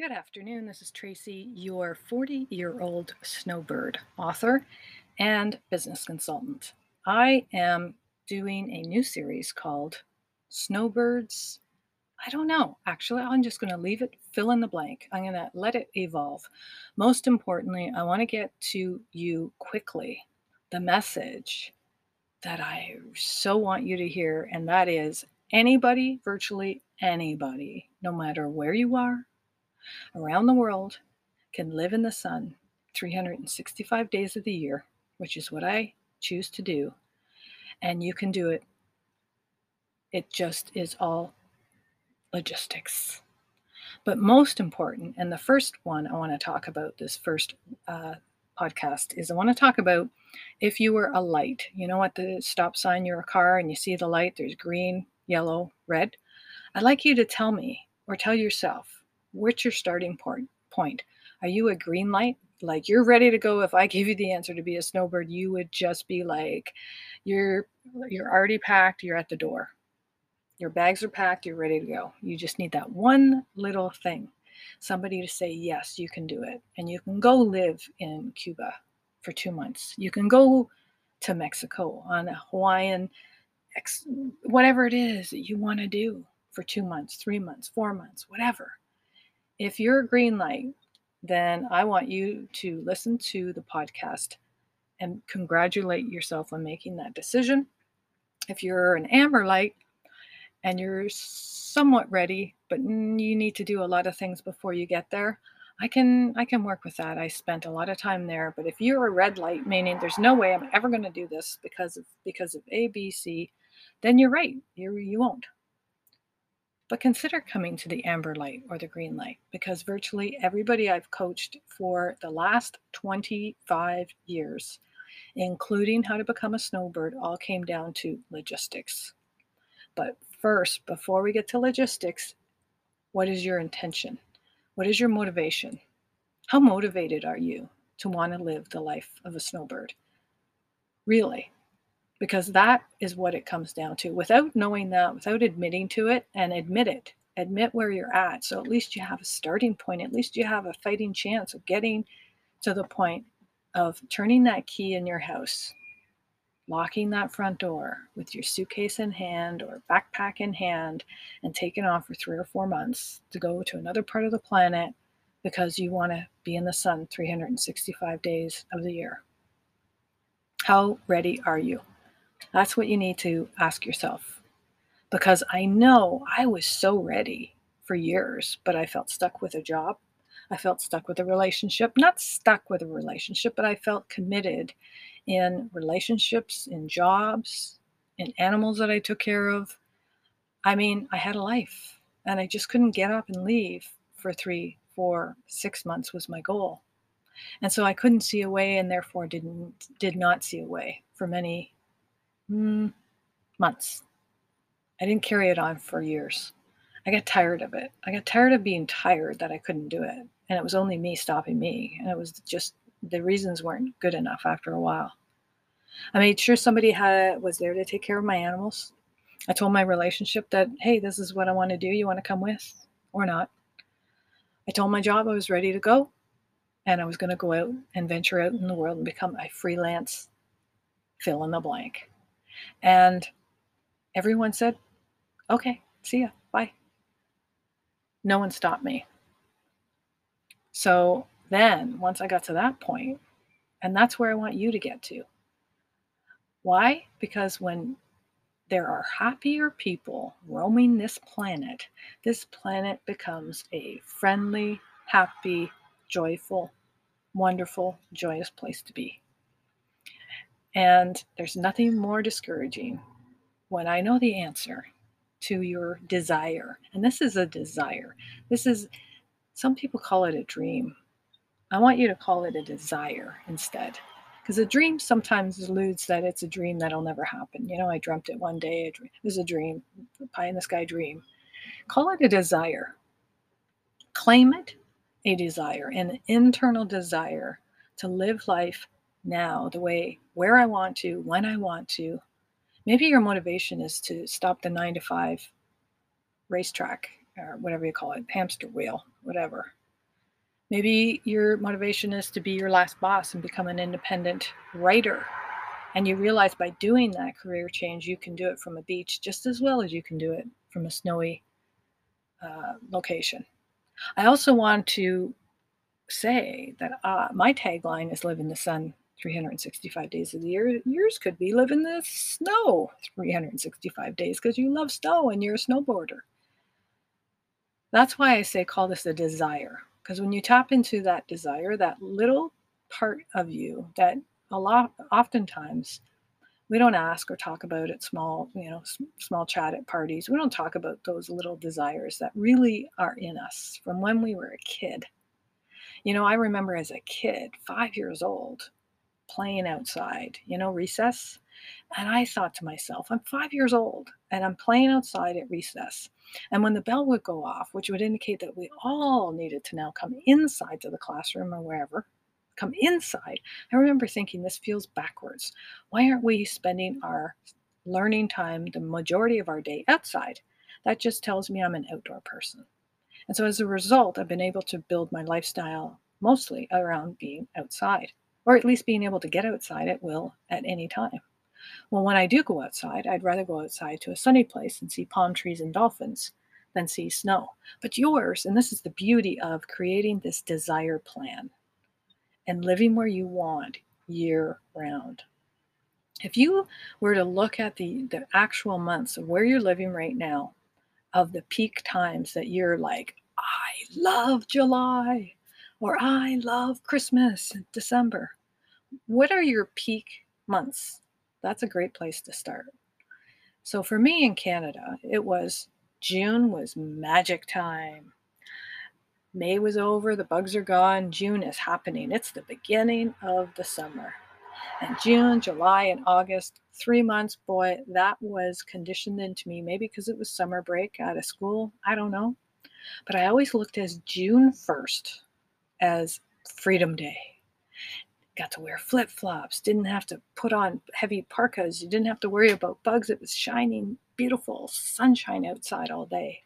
Good afternoon. This is Tracey, your 40 year old snowbird author and business consultant. I am doing a new series called Snowbirds. I don't know. Actually, I'm just going to leave it fill in the blank. I'm going to let it evolve. Most importantly, I want to get to you quickly the message that I so want you to hear, and that is anybody, virtually anybody, no matter where you are, around the world can live in the sun 365 days of the year, which is what I choose to do, and you can do it. It just is all logistics. But most important, and the first one I want to talk about this first uh, podcast is I want to talk about if you were a light. You know, at the stop sign, you're a car and you see the light, there's green, yellow, red. I'd like you to tell me or tell yourself what's your starting point? Point. Are you a green light? Like you're ready to go. If I gave you the answer to be a snowbird, you would just be like, you're you're already packed. You're at the door. Your bags are packed. You're ready to go. You just need that one little thing, somebody to say yes, you can do it, and you can go live in Cuba for two months. You can go to Mexico on a Hawaiian, ex- whatever it is that you want to do for two months, three months, four months, whatever if you're a green light, then I want you to listen to the podcast and congratulate yourself on making that decision. If you're an amber light and you're somewhat ready, but you need to do a lot of things before you get there, I can I can work with that. I spent a lot of time there, but if you're a red light, meaning there's no way I'm ever going to do this because of because of A, B, C, then you're right. You you won't. But consider coming to the amber light or the green light because virtually everybody I've coached for the last 25 years, including how to become a snowbird, all came down to logistics. But first, before we get to logistics, what is your intention? What is your motivation? How motivated are you to want to live the life of a snowbird? Really? Because that is what it comes down to. Without knowing that, without admitting to it, and admit it, admit where you're at. So at least you have a starting point, at least you have a fighting chance of getting to the point of turning that key in your house, locking that front door with your suitcase in hand or backpack in hand, and taking off for three or four months to go to another part of the planet because you want to be in the sun 365 days of the year. How ready are you? That's what you need to ask yourself. Because I know I was so ready for years, but I felt stuck with a job. I felt stuck with a relationship, not stuck with a relationship, but I felt committed in relationships, in jobs, in animals that I took care of. I mean, I had a life and I just couldn't get up and leave for three, four, six months was my goal. And so I couldn't see a way and therefore didn't did not see a way for many mm, months. I didn't carry it on for years. I got tired of it. I got tired of being tired that I couldn't do it. And it was only me stopping me. And it was just the reasons weren't good enough after a while. I made sure somebody had was there to take care of my animals. I told my relationship that, hey, this is what I want to do. You want to come with or not? I told my job I was ready to go and I was going to go out and venture out in the world and become a freelance fill in the blank. And everyone said, okay, see ya, bye. No one stopped me. So then, once I got to that point, and that's where I want you to get to. Why? Because when there are happier people roaming this planet, this planet becomes a friendly, happy, joyful, wonderful, joyous place to be. And there's nothing more discouraging when I know the answer to your desire. And this is a desire. This is, some people call it a dream. I want you to call it a desire instead. Because a dream sometimes alludes that it's a dream that'll never happen. You know, I dreamt it one day. It was a dream, a pie in the sky dream. Call it a desire. Claim it a desire, an internal desire to live life now the way where I want to, when I want to. Maybe your motivation is to stop the nine to five racetrack or whatever you call it, hamster wheel, whatever. Maybe your motivation is to be your last boss and become an independent writer. And you realize by doing that career change, you can do it from a beach just as well as you can do it from a snowy uh, location. I also want to say that uh, my tagline is live in the sun 365 days of the year. Yours could be live in the snow 365 days because you love snow and you're a snowboarder. That's why I say call this a desire. Because when you tap into that desire, that little part of you that a lot oftentimes we don't ask or talk about at small you know small chat at parties we don't talk about those little desires that really are in us from when we were a kid you know i remember as a kid five years old playing outside you know recess and i thought to myself i'm five years old and i'm playing outside at recess and when the bell would go off which would indicate that we all needed to now come inside to the classroom or wherever come inside. I remember thinking this feels backwards. Why aren't we spending our learning time the majority of our day outside? That just tells me I'm an outdoor person. And so as a result, I've been able to build my lifestyle mostly around being outside, or at least being able to get outside at will at any time. Well, when I do go outside, I'd rather go outside to a sunny place and see palm trees and dolphins than see snow. But yours, and this is the beauty of creating this desire plan, and living where you want year round. If you were to look at the, the actual months of where you're living right now, of the peak times that you're like, I love July or I love Christmas, December. What are your peak months? That's a great place to start. So for me in Canada, it was June was magic time. May was over, the bugs are gone, June is happening. It's the beginning of the summer. And June, July, and August, three months, boy, that was conditioned into me, maybe because it was summer break out of school. I don't know. But I always looked as June 1st as Freedom Day. Got to wear flip flops, didn't have to put on heavy parkas, you didn't have to worry about bugs. It was shining, beautiful sunshine outside all day.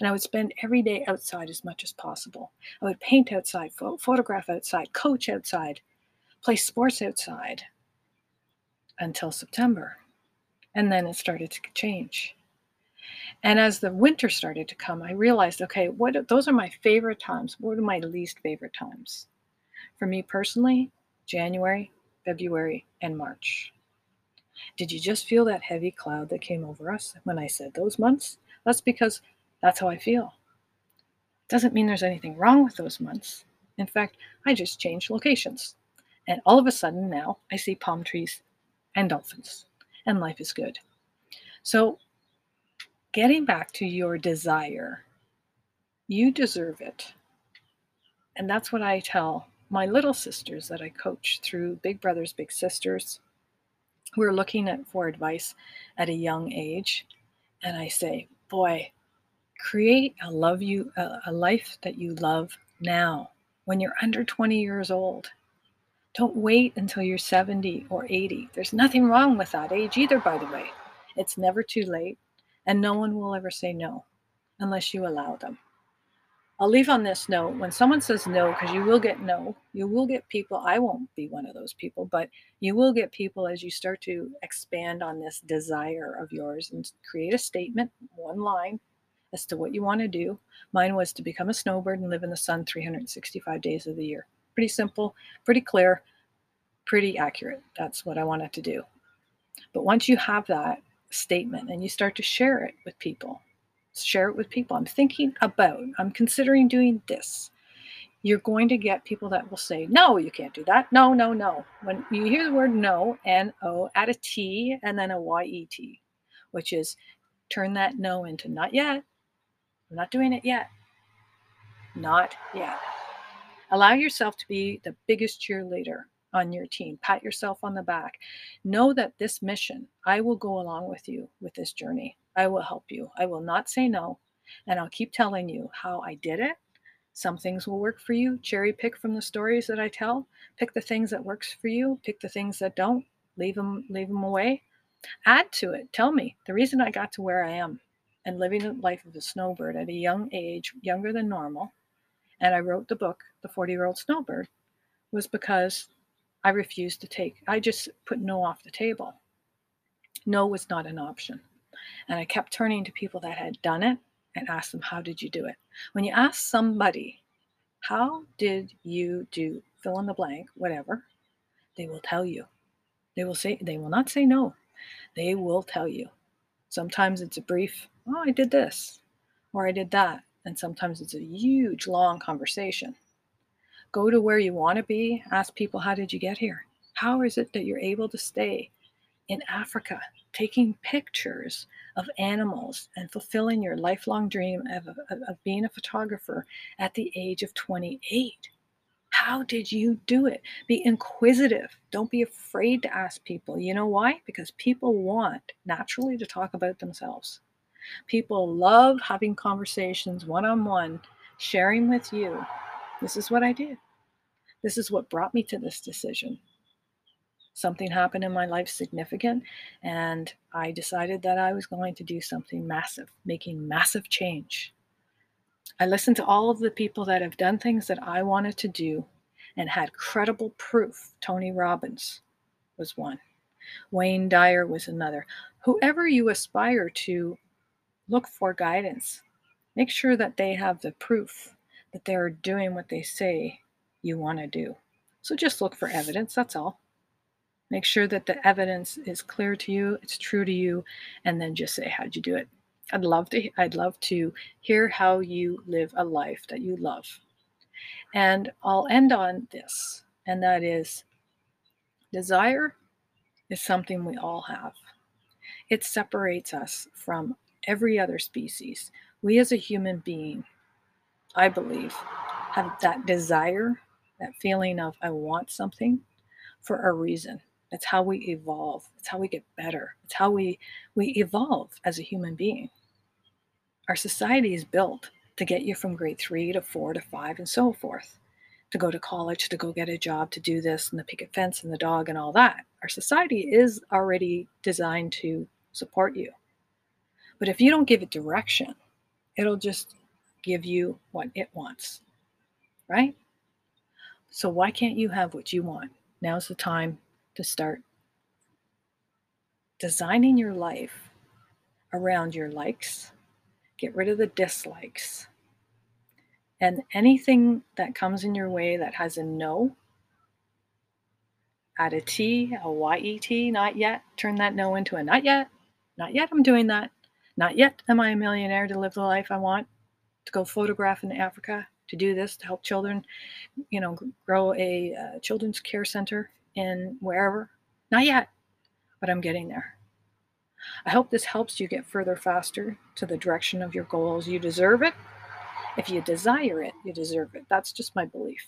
And I would spend every day outside as much as possible. I would paint outside, photograph outside, coach outside, play sports outside until September. And then it started to change. And as the winter started to come, I realized, okay, what those are my favorite times. What are my least favorite times? For me personally, January, February, and March. Did you just feel that heavy cloud that came over us when I said those months? That's because that's how I feel. Doesn't mean there's anything wrong with those months. In fact, I just changed locations. And all of a sudden now I see palm trees and dolphins, and life is good. So, getting back to your desire, you deserve it. And that's what I tell my little sisters that I coach through Big Brothers, Big Sisters. who are looking at for advice at a young age. And I say, boy, create a love you a, a life that you love now when you're under 20 years old don't wait until you're 70 or 80 there's nothing wrong with that age either by the way it's never too late and no one will ever say no unless you allow them i'll leave on this note when someone says no because you will get no you will get people i won't be one of those people but you will get people as you start to expand on this desire of yours and create a statement one line as to what you want to do. Mine was to become a snowbird and live in the sun 365 days of the year. Pretty simple, pretty clear, pretty accurate. That's what I wanted to do. But once you have that statement and you start to share it with people, share it with people. I'm thinking about, I'm considering doing this. You're going to get people that will say, No, you can't do that. No, no, no. When you hear the word no, N O, add a T and then a Y E T, which is turn that no into not yet, I'm not doing it yet. Not yet. Allow yourself to be the biggest cheerleader on your team. Pat yourself on the back. Know that this mission, I will go along with you with this journey. I will help you. I will not say no. And I'll keep telling you how I did it. Some things will work for you. Cherry pick from the stories that I tell. Pick the things that works for you. Pick the things that don't. Leave them leave them away. Add to it. Tell me the reason I got to where I am and living the life of a snowbird at a young age, younger than normal, and I wrote the book, The 40 Year Old Snowbird, was because I refused to take, I just put no off the table. No was not an option. And I kept turning to people that had done it and asked them, How did you do it? When you ask somebody, How did you do fill in the blank, whatever, they will tell you. They will say, they will not say no. They will tell you. Sometimes it's a brief, Oh, I did this, or I did that. And sometimes it's a huge, long conversation. Go to where you want to be. Ask people, How did you get here? How is it that you're able to stay in Africa taking pictures of animals and fulfilling your lifelong dream of, of, of, being a photographer at the age of 28. How did you do it? Be inquisitive. Don't be afraid to ask people. You know why? Because people want naturally to talk about themselves. People love having conversations one on one, sharing with you. This is what I did. This is what brought me to this decision something happened in my life significant, and I decided that I was going to do something massive, making massive change. I listened to all of the people that have done things that I wanted to do and had credible proof. Tony Robbins was one, Wayne Dyer was another. Whoever you aspire to, look for guidance. Make sure that they have the proof that they are doing what they say you want to do. So just look for evidence, that's all. Make sure that the evidence is clear to you, it's true to you, and then just say, How'd you do it? I'd love to I'd love to hear how you live a life that you love. And I'll end on this, and that is desire is something we all have. It separates us from every other species. We as a human being, I believe, have that desire, that feeling of I want something for a reason. It's how we evolve. It's how we get better. It's how we we evolve as a human being. Our society is built to get you from grade three to four to five and so forth. To go to college, to go get a job, to do this and the picket fence and the dog and all that. Our society is already designed to support you. But if you don't give it direction, it'll just give you what it wants. Right? So why can't you have what you want? Now's the time to start designing your life around your likes, get rid of the dislikes. And anything that comes in your way that has a no, add a T, a Y-E-T, not yet. Turn that no into a not yet. Not yet, I'm doing that. Not yet am I a millionaire to live the life I want, to go photograph in Africa, to do this, to help children, you know, grow a uh, children's care center in wherever. Not yet, but I'm getting there. I hope this helps you get further faster to the direction of your goals. You deserve it. If you desire it, you deserve it. That's just my belief.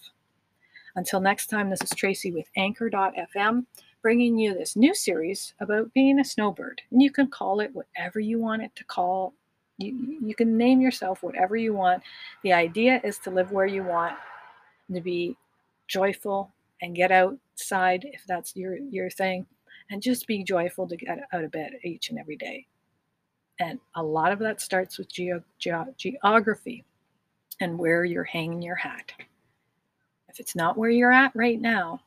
Until next time, this is Tracey with Anchor.fm bringing you this new series about being a snowbird. And you can call it whatever you want it to call. You, you can name yourself whatever you want. The idea is to live where you want, to be joyful, and get outside if that's your your thing and just be joyful to get out of bed each and every day. And a lot of that starts with geo, geo, geography and where you're hanging your hat. If it's not where you're at right now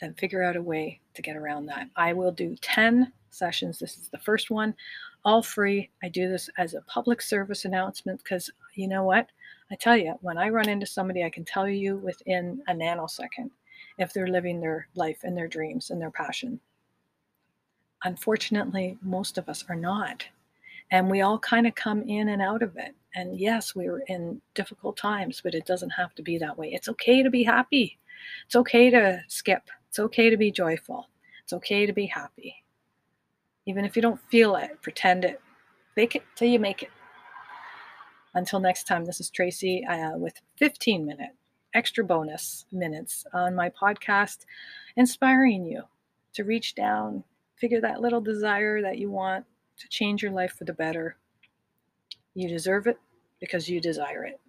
then figure out a way to get around that. I will do 10 sessions. This is the first one all free. I do this as a public service announcement because you know what? I tell you, when I run into somebody, I can tell you within a nanosecond if they're living their life and their dreams and their passion. Unfortunately, most of us are not. And we all kind of come in and out of it. And yes, we are in difficult times, but it doesn't have to be that way. It's okay to be happy. It's okay to skip. It's okay to be joyful. It's okay to be happy. Even if you don't feel it, pretend it. Fake it till you make it. Until next time, this is Tracey uh, with 15 minute extra bonus minutes on my podcast, inspiring you to reach down, figure that little desire that you want to change your life for the better. You deserve it because you desire it.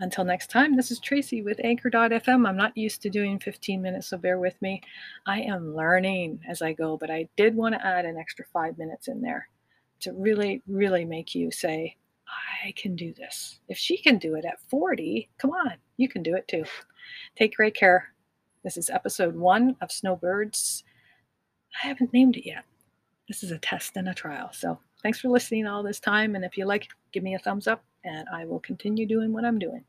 Until next time, this is Tracey with Anchor.fm. I'm not used to doing 15 minutes, so bear with me. I am learning as I go, but I did want to add an extra five minutes in there to really, really make you say, I can do this. If she can do it at 40, come on, you can do it too. Take great care. This is episode one of Snowbirds. I haven't named it yet. This is a test and a trial. So thanks for listening all this time. And if you like, give me a thumbs up and I will continue doing what I'm doing.